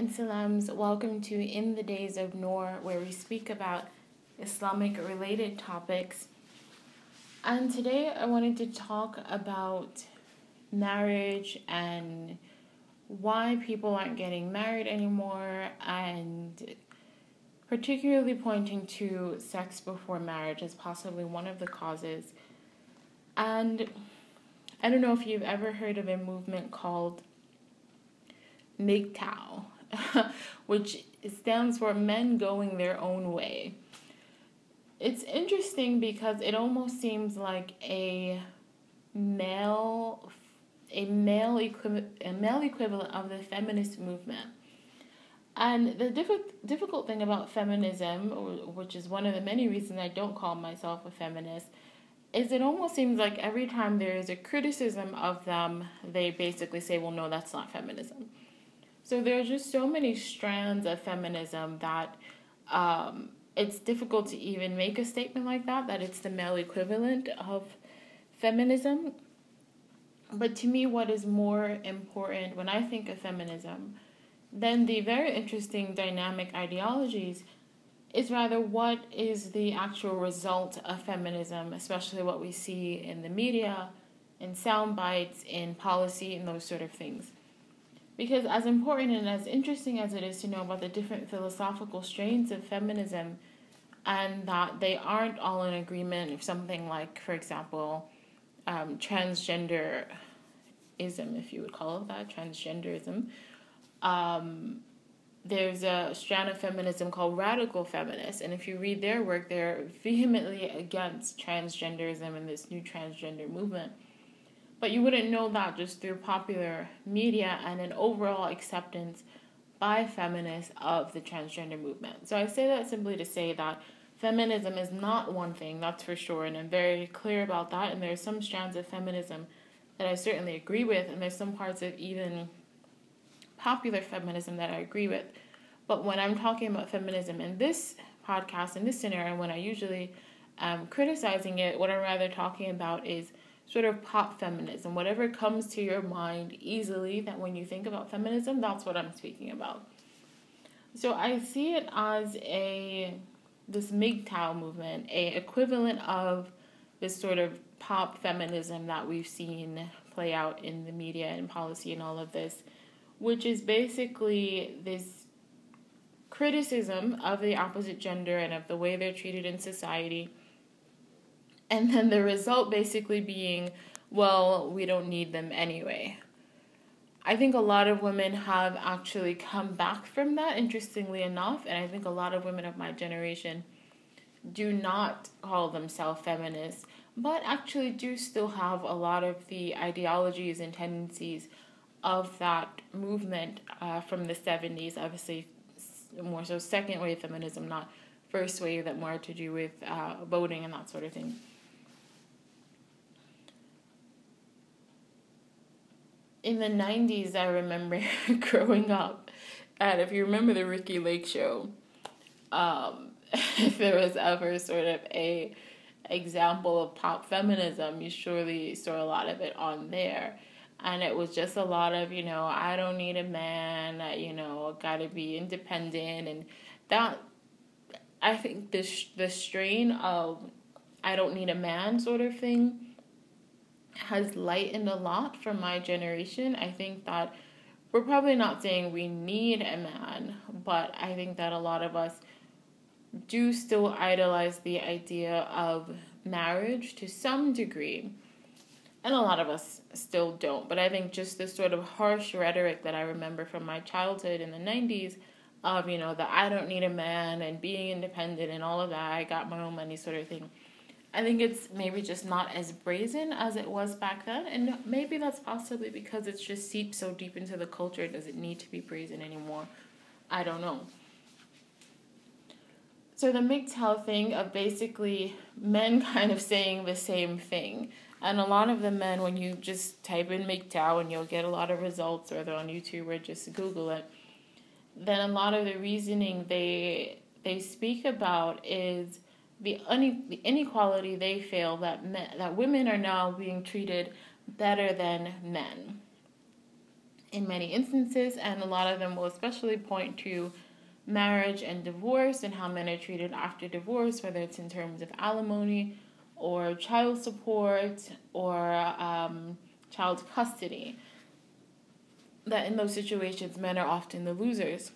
and salams. Welcome to In the Days of Noor, where we speak about Islamic related topics. And today I wanted to talk about marriage and why people aren't getting married anymore, and particularly pointing to sex before marriage as possibly one of the causes. And I don't know if you've ever heard of a movement called MGTOW, which stands for Men Going Their Own Way. It's interesting because it almost seems like a male a male equivalent a male equivalent of the feminist movement. And the diff- difficult thing about feminism, which is one of the many reasons I don't call myself a feminist, is it almost seems like every time there is a criticism of them, they basically say, well, no, that's not feminism. So there are just so many strands of feminism that um, it's difficult to even make a statement like that, that it's the male equivalent of feminism. But to me, what is more important when I think of feminism than the very interesting dynamic ideologies is rather what is the actual result of feminism, especially what we see in the media, in sound bites, in policy, and those sort of things. Because, as important and as interesting as it is to know about the different philosophical strains of feminism, and that they aren't all in agreement with something like, for example, um, transgenderism, if you would call it that, transgenderism. Um, there's a strand of feminism called radical feminists, and if you read their work, they're vehemently against transgenderism and this new transgender movement. But you wouldn't know that just through popular media and an overall acceptance by feminists of the transgender movement. So I say that simply to say that feminism is not one thing, that's for sure, and I'm very clear about that. And there are some strands of feminism that I certainly agree with, and there's some parts of even popular feminism that I agree with. But when I'm talking about feminism in this podcast, in this scenario, when I usually am criticizing it, what I'm rather talking about is sort of pop feminism, whatever comes to your mind easily that when you think about feminism, that's what I'm speaking about. So I see it as a this MGTOW movement, a equivalent of this sort of pop feminism that we've seen play out in the media and policy and all of this, which is basically this criticism of the opposite gender and of the way they're treated in society and then the result basically being, well, we don't need them anyway. I think a lot of women have actually come back from that, interestingly enough, and I think a lot of women of my generation do not call themselves feminists, but actually do still have a lot of the ideologies and tendencies of that movement uh, from the 70s, obviously more so second wave feminism, not first wave that more to do with uh, voting and that sort of thing. In the 90s, I remember growing up, and if you remember the Ricki Lake show, um, if there was ever sort of a example of pop feminism, you surely saw a lot of it on there. And it was just a lot of, you know, I don't need a man, you know, gotta be independent. And that, I think the, the strain of I don't need a man sort of thing has lightened a lot for my generation. I think that we're probably not saying we need a man, but I think that a lot of us do still idolize the idea of marriage to some degree. And a lot of us still don't. But I think just this sort of harsh rhetoric that I remember from my childhood in the 90s of, you know, that I don't need a man and being independent and all of that, I got my own money sort of thing I think it's maybe just not as brazen as it was back then, and maybe that's possibly because it's just seeped so deep into the culture. Does it need to be brazen anymore? I don't know. So the MGTOW thing of basically men kind of saying the same thing, and a lot of the men, when you just type in MGTOW and you'll get a lot of results, whether on YouTube or just Google it, then a lot of the reasoning they they speak about is the, une- the inequality they feel that that women are now being treated better than men. in many instances, and a lot of them will especially point to marriage and divorce and how men are treated after divorce, whether it's in terms of alimony or child support or um, child custody. That in those situations, men are often the losers.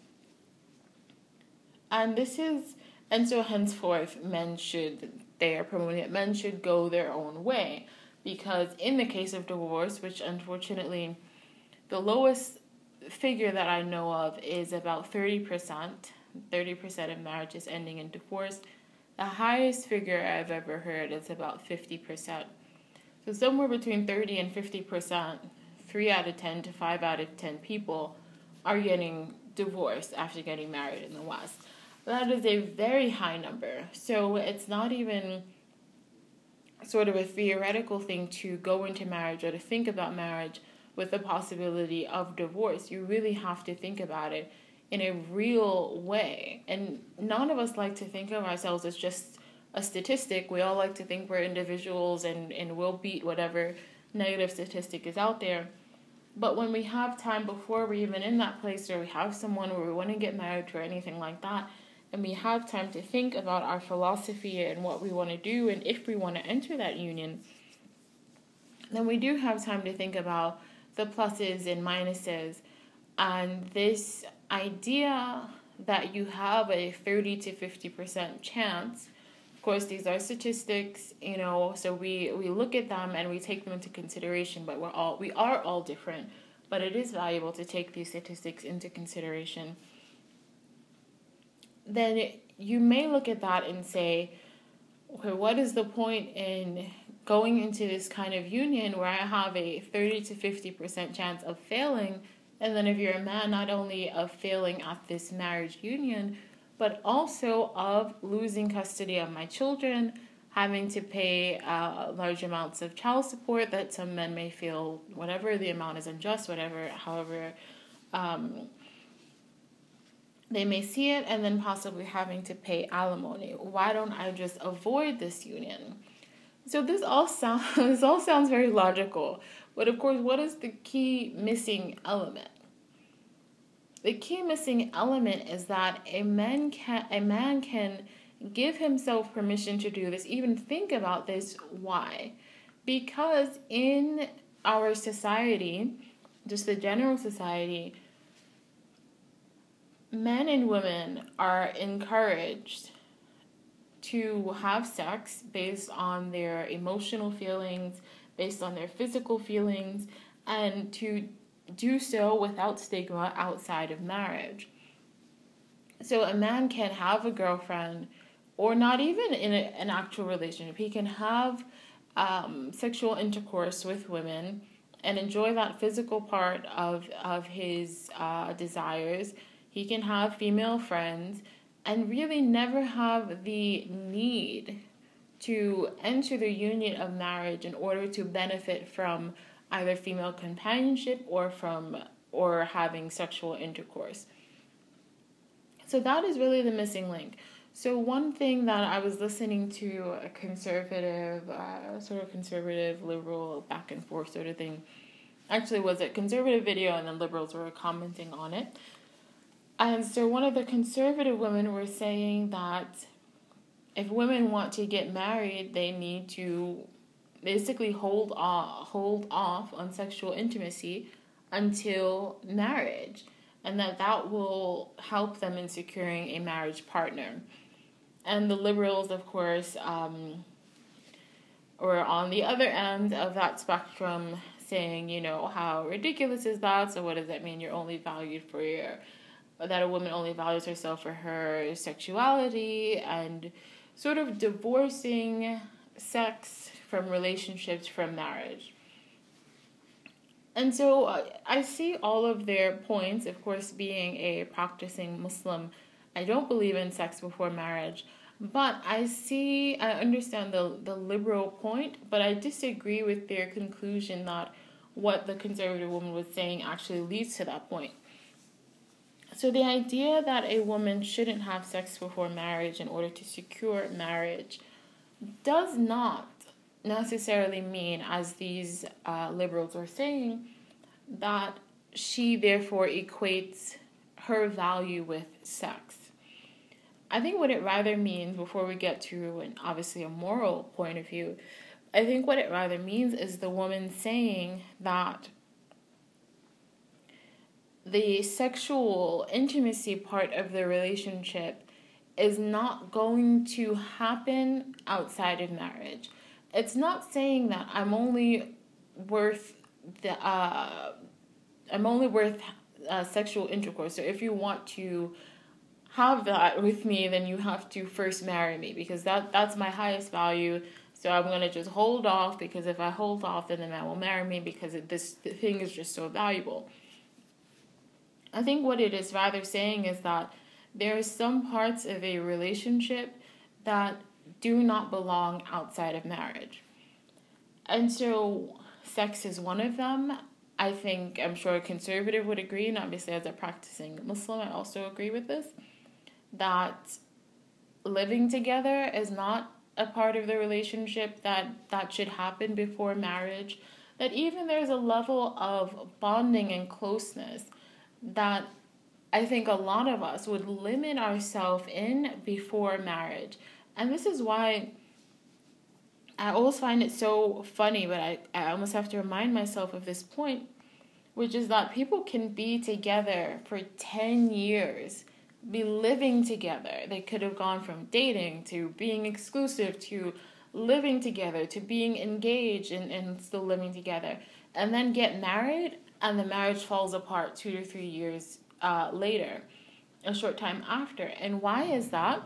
And this is, and so henceforth, men should, they are promoting that men should go their own way. Because in the case of divorce, which unfortunately, the lowest figure that I know of is about 30%. 30% of marriages ending in divorce. The highest figure I've ever heard is about 50%. So, somewhere between 30 and 50%, 3 out of 10 to 5 out of 10 people are getting divorced after getting married in the West. That is a very high number. So, it's not even sort of a theoretical thing to go into marriage or to think about marriage with the possibility of divorce. You really have to think about it in a real way. And none of us like to think of ourselves as just a statistic. We all like to think we're individuals and, and we'll beat whatever negative statistic is out there. But when we have time before we're even in that place or we have someone where we want to get married or anything like that, and we have time to think about our philosophy and what we want to do and if we want to enter that union, then we do have time to think about the pluses and minuses. And this idea that you have a 30 to 50% chance of course these are statistics you know so we we look at them and we take them into consideration but we're all we are all different but it is valuable to take these statistics into consideration then you may look at that and say okay what is the point in going into this kind of union where i have a 30 to 50% chance of failing? And then if you're a man, not only of failing at this marriage union, but also of losing custody of my children, having to pay uh, large amounts of child support that some men may feel whatever the amount is unjust, whatever, however um, they may see it, and then possibly having to pay alimony. Why don't I just avoid this union? So this all sounds this all sounds very logical, but of course, what is the key missing element? The key missing element is that a man can a man can give himself permission to do this, even think about this. Why? Because in our society, just the general society, men and women are encouraged to have sex based on their emotional feelings, based on their physical feelings, and to do so without stigma outside of marriage. So a man can have a girlfriend or not even in a, an actual relationship. He can have um, sexual intercourse with women and enjoy that physical part of, of his uh, desires. He can have female friends and really never have the need to enter the union of marriage in order to benefit from either female companionship or from or having sexual intercourse. So that is really the missing link. So one thing that I was listening to a conservative, uh, sort of conservative liberal back and forth sort of thing, actually was a conservative video and then liberals were commenting on it. And so one of the conservative women were saying that if women want to get married, they need to basically hold off, hold off on sexual intimacy until marriage, and that that will help them in securing a marriage partner. And the liberals, of course, um, were on the other end of that spectrum, saying, you know, how ridiculous is that? So what does that mean? You're only valued for your that a woman only values herself for her sexuality and sort of divorcing sex from relationships from marriage. And so uh, I see all of their points, of course, being a practicing Muslim. I don't believe in sex before marriage, but I see, I understand the, the liberal point, but I disagree with their conclusion that what the conservative woman was saying actually leads to that point. So the idea that a woman shouldn't have sex before marriage in order to secure marriage does not necessarily mean, as these uh, liberals are saying, that she therefore equates her value with sex. I think what it rather means, before we get to an obviously a moral point of view, I think what it rather means is the woman saying that the sexual intimacy part of the relationship is not going to happen outside of marriage. It's not saying that I'm only worth the uh, I'm only worth uh, sexual intercourse. So if you want to have that with me, then you have to first marry me because that that's my highest value. So I'm gonna just hold off because if I hold off, then the man will marry me because it, this thing is just so valuable. I think what it is rather saying is that there are some parts of a relationship that do not belong outside of marriage. And so sex is one of them. I think, I'm sure a conservative would agree, and obviously as a practicing Muslim, I also agree with this, that living together is not a part of the relationship that that should happen before marriage that even there's a level of bonding and closeness that I think a lot of us would limit ourselves in before marriage. And this is why I always find it so funny, but I, I almost have to remind myself of this point, which is that people can be together for 10 years, be living together. They could have gone from dating to being exclusive to living together to being engaged and, and still living together, and then get married, and the marriage falls apart two to three years uh, later, a short time after. And why is that?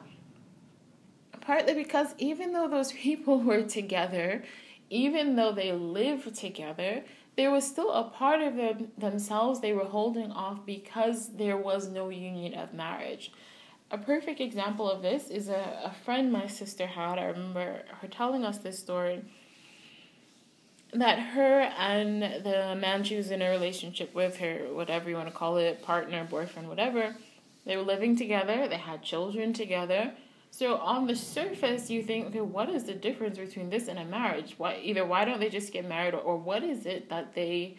partly because even though those people were together, even though they lived together, there was still a part of them themselves they were holding off because there was no union of marriage. A perfect example of this is a, a friend my sister had. I remember her telling us this story that her and the man she was in a relationship with, her, whatever you want to call it, partner, boyfriend, whatever, they were living together, they had children together so on the surface, you think, okay, what is the difference between this and a marriage? Why either why don't they just get married, or, or what is it that they,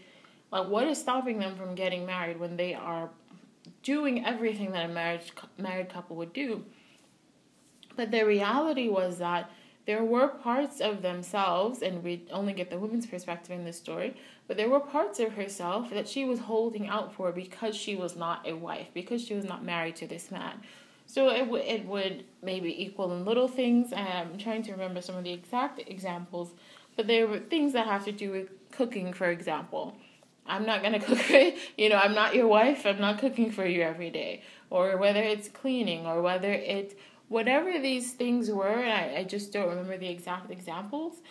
like, what is stopping them from getting married when they are doing everything that a marriage married couple would do? But the reality was that there were parts of themselves, and we only get the woman's perspective in this story, but there were parts of herself that she was holding out for because she was not a wife, because she was not married to this man. So it would it would maybe equal in little things. I'm trying to remember some of the exact examples, but there were things that have to do with cooking, for example. I'm not gonna cook for you know, I'm not your wife, I'm not cooking for you every day. Or whether it's cleaning or whether it's whatever these things were, I, I just don't remember the exact examples.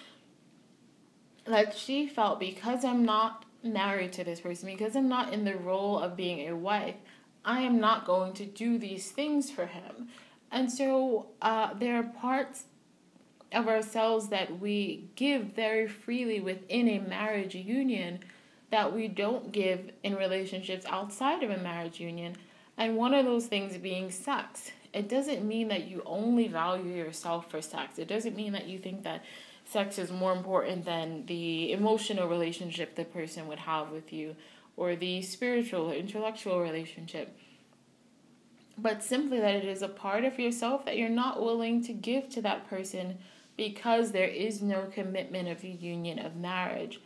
That she felt because I'm not married to this person, because I'm not in the role of being a wife, I am not going to do these things for him. And so uh, there are parts of ourselves that we give very freely within a marriage union that we don't give in relationships outside of a marriage union. And one of those things being sex. It doesn't mean that you only value yourself for sex. It doesn't mean that you think that sex is more important than the emotional relationship the person would have with you or the spiritual or intellectual relationship, but simply that it is a part of yourself that you're not willing to give to that person because there is no commitment of a union of marriage.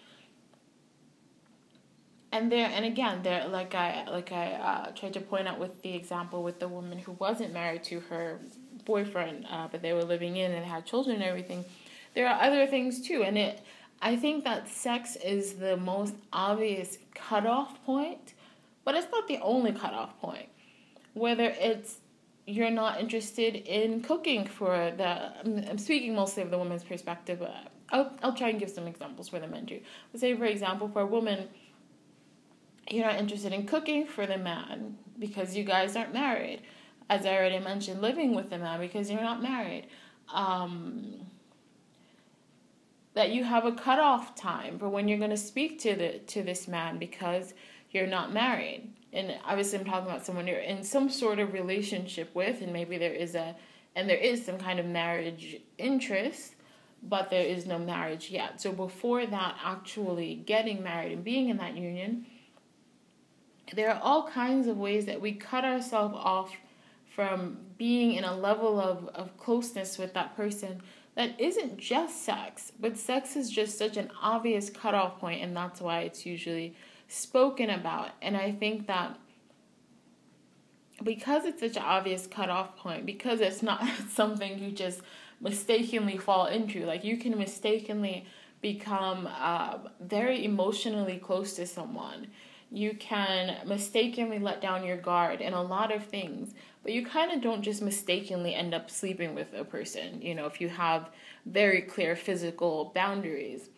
And there, and again, there, like I, like I uh, tried to point out with the example with the woman who wasn't married to her boyfriend, uh, but they were living in and had children and everything. There are other things too, and it I think that sex is the most obvious cutoff point, but it's not the only cutoff point. Whether it's you're not interested in cooking for the, I'm speaking mostly of the woman's perspective. But I'll, I'll try and give some examples for the men too. Let's say, for example, for a woman, you're not interested in cooking for the man because you guys aren't married. As I already mentioned, living with the man because you're not married. Um, that you have a cutoff time for when you're going to speak to the to this man because you're not married. And obviously, I'm talking about someone you're in some sort of relationship with, and maybe there is a and there is some kind of marriage interest, but there is no marriage yet. So before that, actually getting married and being in that union, there are all kinds of ways that we cut ourselves off from being in a level of, of closeness with that person that isn't just sex, but sex is just such an obvious cutoff point, and that's why it's usually spoken about. And I think that because it's such an obvious cutoff point, because it's not something you just mistakenly fall into, like you can mistakenly become uh, very emotionally close to someone. You can mistakenly let down your guard in a lot of things, but you kind of don't just mistakenly end up sleeping with a person, you know, if you have very clear physical boundaries.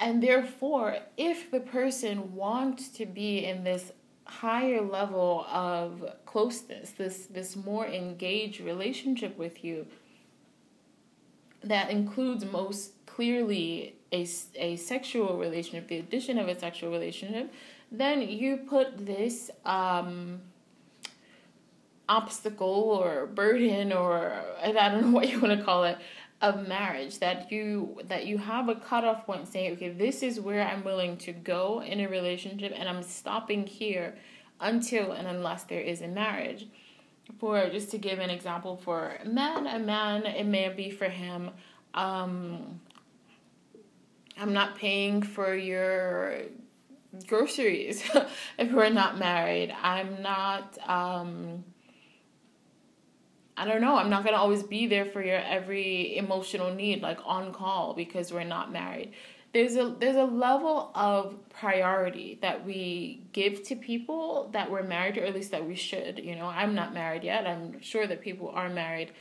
And therefore, if the person wants to be in this higher level of closeness, this this more engaged relationship with you that includes most clearly a, a sexual relationship, the addition of a sexual relationship, then you put this um, obstacle or burden or I don't know what you want to call it of marriage that you that you have a cutoff point saying okay this is where i'm willing to go in a relationship and i'm stopping here until and unless there is a marriage. For just to give an example for a man a man it may be for him um, i'm not paying for your groceries if we're not married i'm not um, I don't know, I'm not going to always be there for your every emotional need like on call because we're not married. There's a there's a level of priority that we give to people that we're married or at least that we should, you know. I'm not married yet. I'm sure that people are married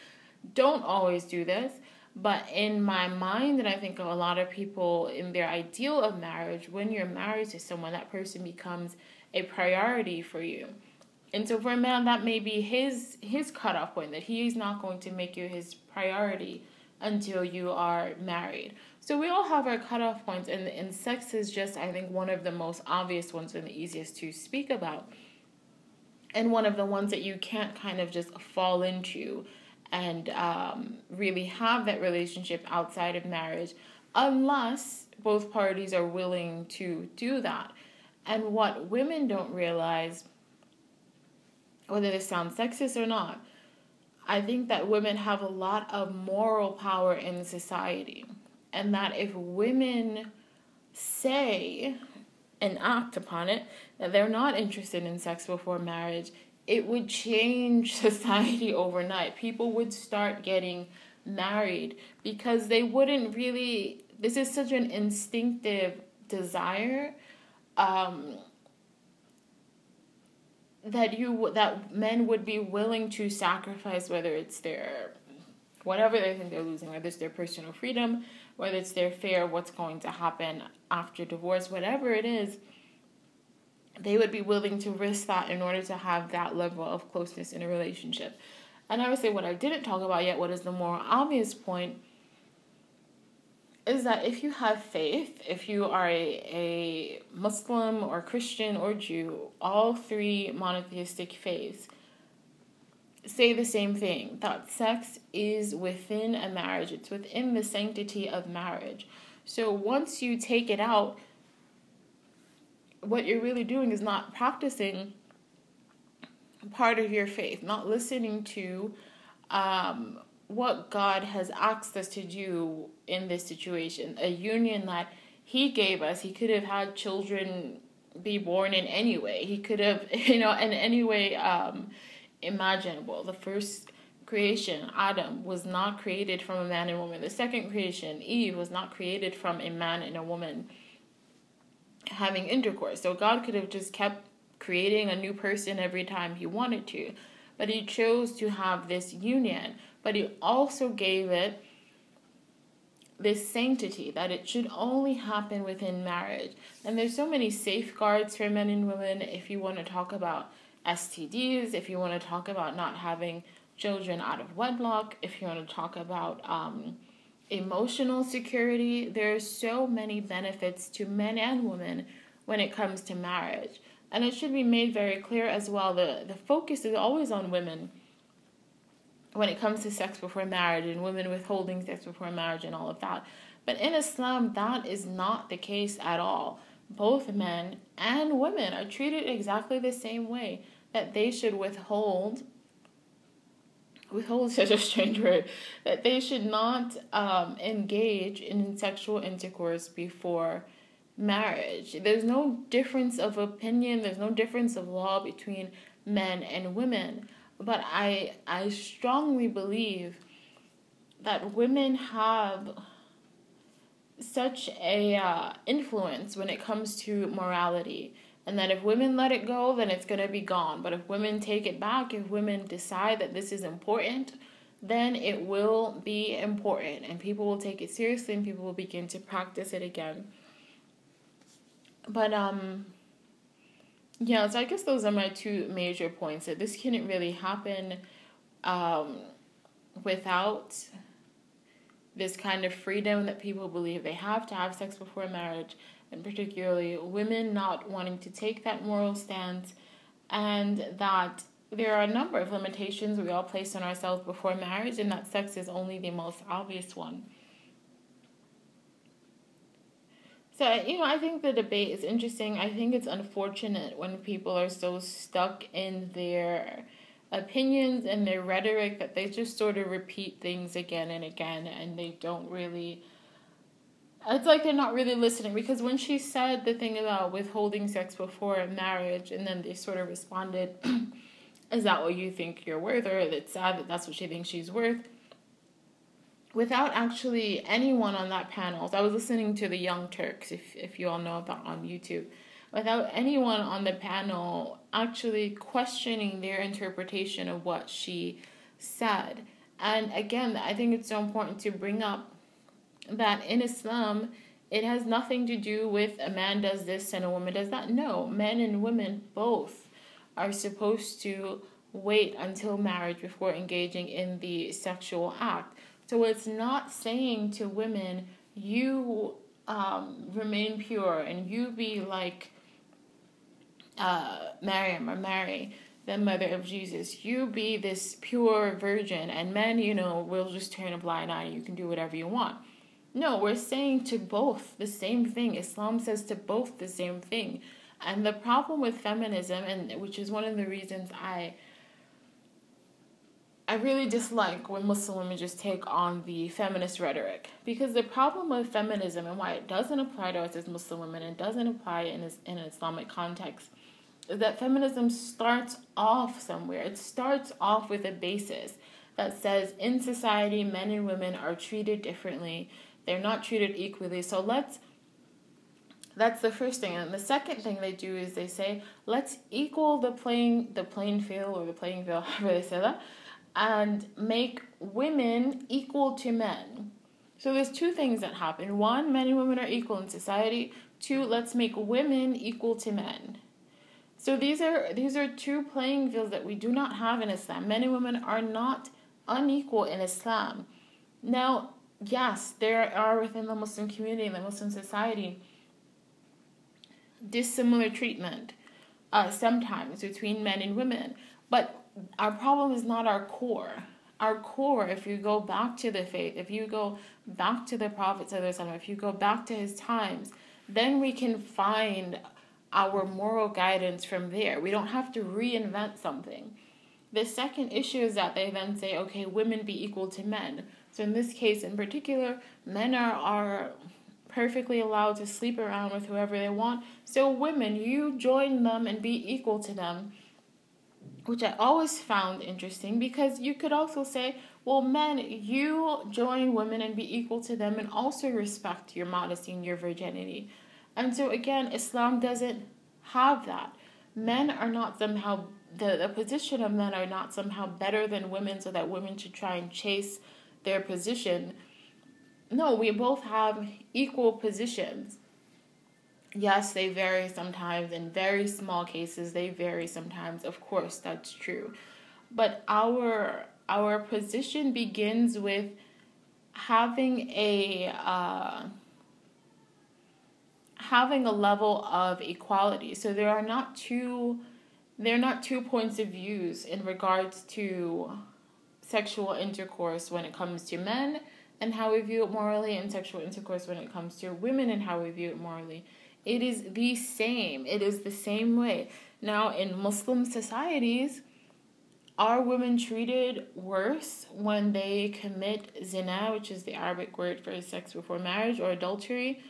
don't always do this, but in my mind and I think a lot of people in their ideal of marriage, when you're married to someone that person becomes a priority for you and so for a man, that may be his his cutoff point that he is not going to make you his priority until you are married. So we all have our cutoff points, and and sex is just I think one of the most obvious ones and the easiest to speak about, and one of the ones that you can't kind of just fall into, and um, really have that relationship outside of marriage, unless both parties are willing to do that. And what women don't realize whether this sounds sexist or not, I think that women have a lot of moral power in society. And that if women say and act upon it that they're not interested in sex before marriage, it would change society overnight. People would start getting married because they wouldn't really, this is such an instinctive desire. Um, that you that men would be willing to sacrifice whether it's their whatever they think they're losing whether it's their personal freedom whether it's their fear of what's going to happen after divorce whatever it is they would be willing to risk that in order to have that level of closeness in a relationship and i would say what i didn't talk about yet what is the more obvious point is that if you have faith, if you are a, a Muslim or Christian or Jew, all three monotheistic faiths say the same thing that sex is within a marriage, it's within the sanctity of marriage. So once you take it out, what you're really doing is not practicing part of your faith, not listening to um, what God has asked us to do in this situation. A union that He gave us. He could have had children be born in any way. He could have, you know, in any way um, imaginable. The first creation, Adam, was not created from a man and woman. The second creation, Eve, was not created from a man and a woman having intercourse. So God could have just kept creating a new person every time He wanted to. But He chose to have this union but he also gave it this sanctity that it should only happen within marriage. And there's so many safeguards for men and women if you want to talk about STDs, if you want to talk about not having children out of wedlock, if you want to talk about um, emotional security, there are so many benefits to men and women when it comes to marriage. And it should be made very clear as well the, the focus is always on women when it comes to sex before marriage and women withholding sex before marriage and all of that. But in Islam, that is not the case at all. both men and women are treated exactly the same way that they should withhold withhold such a strange word that they should not um, engage in sexual intercourse before marriage. There's no difference of opinion there's no difference of law between men and women. But i i strongly believe that women have such a uh, influence when it comes to morality and that if women let it go then it's going to be gone. But if women take it back if women decide that this is important then it will be important. And people will take it seriously and people will begin to practice it again. But um yeah so i guess those are my two major points that this couldn't really happen um without this kind of freedom that people believe they have to have sex before marriage, and particularly women not wanting to take that moral stance, and that there are a number of limitations we all place on ourselves before marriage, and that sex is only the most obvious one. So, you know, I think the debate is interesting. I think it's unfortunate when people are so stuck in their opinions and their rhetoric that they just sort of repeat things again and again and they don't really it's like they're not really listening because when she said the thing about withholding sex before marriage and then they sort of responded is that what you think you're worth or it's sad that that's what she thinks she's worth without actually anyone on that panel so i was listening to the young turks if, if you all know about on youtube without anyone on the panel actually questioning their interpretation of what she said. And again, I think it's so important to bring up that in Islam, it has nothing to do with a man does this and a woman does that. No, men and women both are supposed to wait until marriage before engaging in the sexual act. So it's not saying to women, you um, remain pure and you be like uh, or Mary, the mother of Jesus, you be this pure virgin, and men, you know, will just turn a blind eye. You can do whatever you want. No, we're saying to both the same thing. Islam says to both the same thing. And the problem with feminism, and which is one of the reasons I I really dislike when Muslim women just take on the feminist rhetoric. Because the problem with feminism and why it doesn't apply to us as Muslim women and doesn't apply in, in an Islamic context is that feminism starts off somewhere. It starts off with a basis that says in society, men and women are treated differently. They're not treated equally. So let's that's the first thing. And the second thing they do is they say, let's equal the playing the playing field or the playing field, however they say that, and make women equal to men. So there's two things that happen. One, men and women are equal in society. Two, let's make women equal to men. So these are these are two playing fields that we do not have in Islam. Men and women are not unequal in Islam. Now, yes, there are within the Muslim community the Muslim society dissimilar treatment uh, sometimes between men and women. But our problem is not our core. Our core, if you go back to the faith, if you go back to the Islam, if you go back to his times, then we can find our moral guidance from there. We don't have to reinvent something. The second issue is that they then say, okay, women be equal to men. So in this case in particular, men are, are perfectly allowed to sleep around with whoever they want. So women, you join them and be equal to them. Which I always found interesting because you could also say, well, men, you join women and be equal to them and also respect your modesty and your virginity. And so again, Islam doesn't have that. Men are not somehow the, the position of men are not somehow better than women so that women should try and chase their position. No, we both have equal positions. Yes, they vary sometimes. In very small cases, they vary sometimes. Of course, that's true. But our our position begins with having a uh, having a level of equality. So there are not two there are not two points of views in regards to sexual intercourse when it comes to men and how we view it morally and sexual intercourse when it comes to women and how we view it morally. It is the same. It is the same way. Now, in Muslim societies, are women treated worse when they commit zina, which is the Arabic word for sex before marriage, or adultery?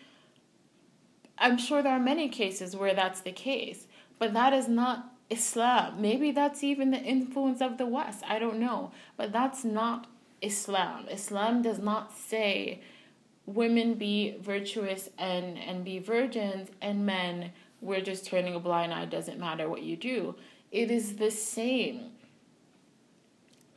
I'm sure there are many cases where that's the case, but that is not Islam. Maybe that's even the influence of the West. I don't know. But that's not Islam. Islam does not say women be virtuous and, and be virgins, and men, we're just turning a blind eye, doesn't matter what you do. It is the same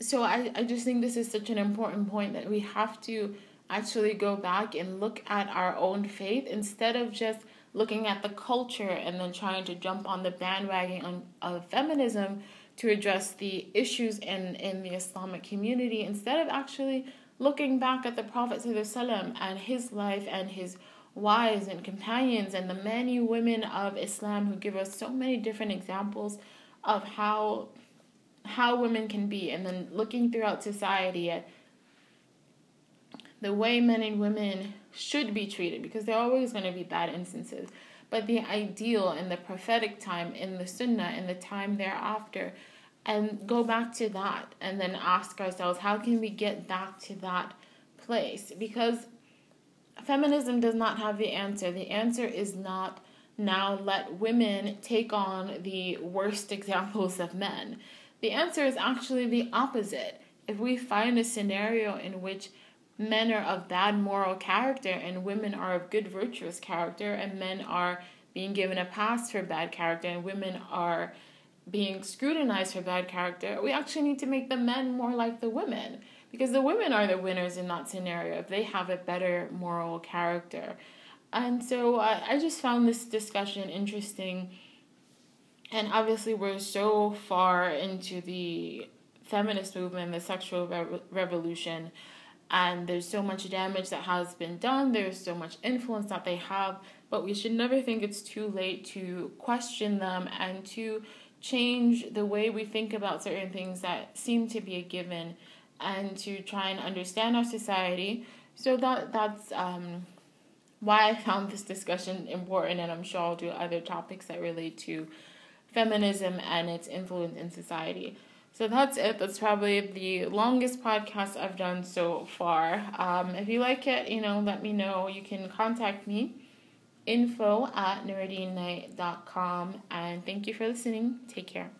so I, I just think this is such an important point that we have to actually go back and look at our own faith instead of just looking at the culture and then trying to jump on the bandwagon of feminism to address the issues in, in the Islamic community instead of actually looking back at the Prophet and his life and his wives and companions and the many women of Islam who give us so many different examples of how how women can be and then looking throughout society at the way men and women should be treated because there are always going to be bad instances. But the ideal and the prophetic time in the sunnah and the time thereafter and go back to that and then ask ourselves how can we get back to that place? Because feminism does not have the answer. The answer is not now let women take on the worst examples of men. The answer is actually the opposite. If we find a scenario in which men are of bad moral character and women are of good virtuous character and men are being given a pass for bad character and women are being scrutinized for bad character, we actually need to make the men more like the women. Because the women are the winners in that scenario if they have a better moral character. And so uh, I just found this discussion interesting. And obviously we're so far into the feminist movement, the sexual re- revolution, and there's so much damage that has been done. There's so much influence that they have, but we should never think it's too late to question them and to change the way we think about certain things that seem to be a given, and to try and understand our society. So that that's um, why I found this discussion important, and I'm sure I'll do other topics that relate to feminism and its influence in society. So that's it. That's probably the longest podcast I've done so far. Um, if you like it, you know, let me know. You can contact me, info at com. And thank you for listening. Take care.